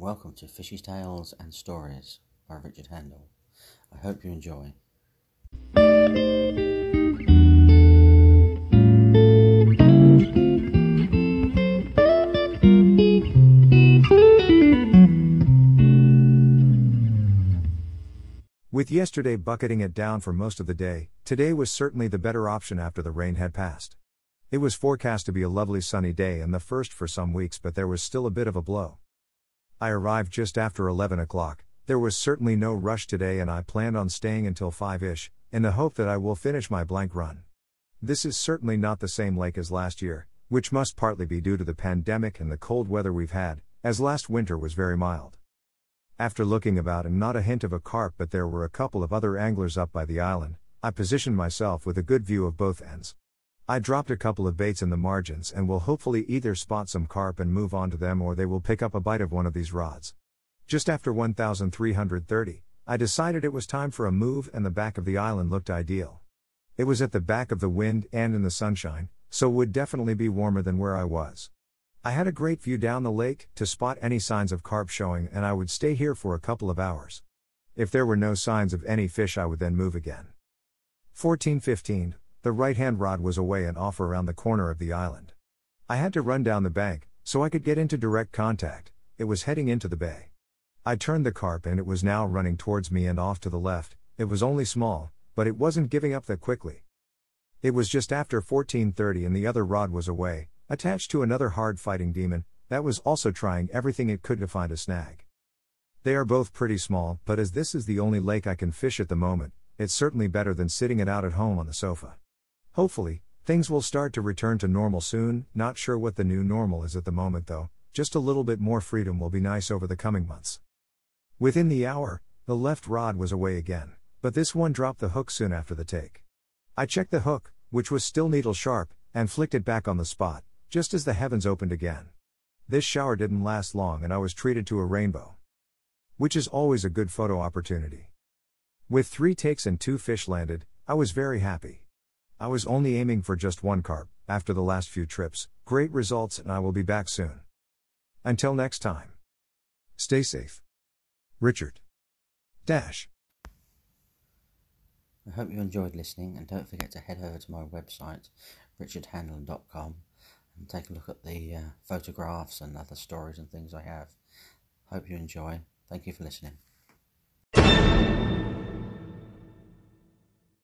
Welcome to Fishy Tales and Stories by Richard Handel. I hope you enjoy. With yesterday bucketing it down for most of the day, today was certainly the better option after the rain had passed. It was forecast to be a lovely sunny day and the first for some weeks, but there was still a bit of a blow. I arrived just after 11 o'clock. There was certainly no rush today, and I planned on staying until 5 ish, in the hope that I will finish my blank run. This is certainly not the same lake as last year, which must partly be due to the pandemic and the cold weather we've had, as last winter was very mild. After looking about and not a hint of a carp, but there were a couple of other anglers up by the island, I positioned myself with a good view of both ends. I dropped a couple of baits in the margins and will hopefully either spot some carp and move on to them or they will pick up a bite of one of these rods. Just after 1330, I decided it was time for a move and the back of the island looked ideal. It was at the back of the wind and in the sunshine, so would definitely be warmer than where I was. I had a great view down the lake to spot any signs of carp showing, and I would stay here for a couple of hours. If there were no signs of any fish, I would then move again. 1415, the right hand rod was away and off around the corner of the island. I had to run down the bank, so I could get into direct contact, it was heading into the bay. I turned the carp and it was now running towards me and off to the left, it was only small, but it wasn't giving up that quickly. It was just after 1430 and the other rod was away, attached to another hard fighting demon, that was also trying everything it could to find a snag. They are both pretty small, but as this is the only lake I can fish at the moment, it's certainly better than sitting it out at home on the sofa. Hopefully, things will start to return to normal soon, not sure what the new normal is at the moment though, just a little bit more freedom will be nice over the coming months. Within the hour, the left rod was away again, but this one dropped the hook soon after the take. I checked the hook, which was still needle sharp, and flicked it back on the spot, just as the heavens opened again. This shower didn't last long and I was treated to a rainbow. Which is always a good photo opportunity. With three takes and two fish landed, I was very happy. I was only aiming for just one carp, after the last few trips, great results and I will be back soon. Until next time. Stay safe. Richard. Dash. I hope you enjoyed listening and don't forget to head over to my website, richardhandel.com and take a look at the uh, photographs and other stories and things I have. Hope you enjoy. Thank you for listening.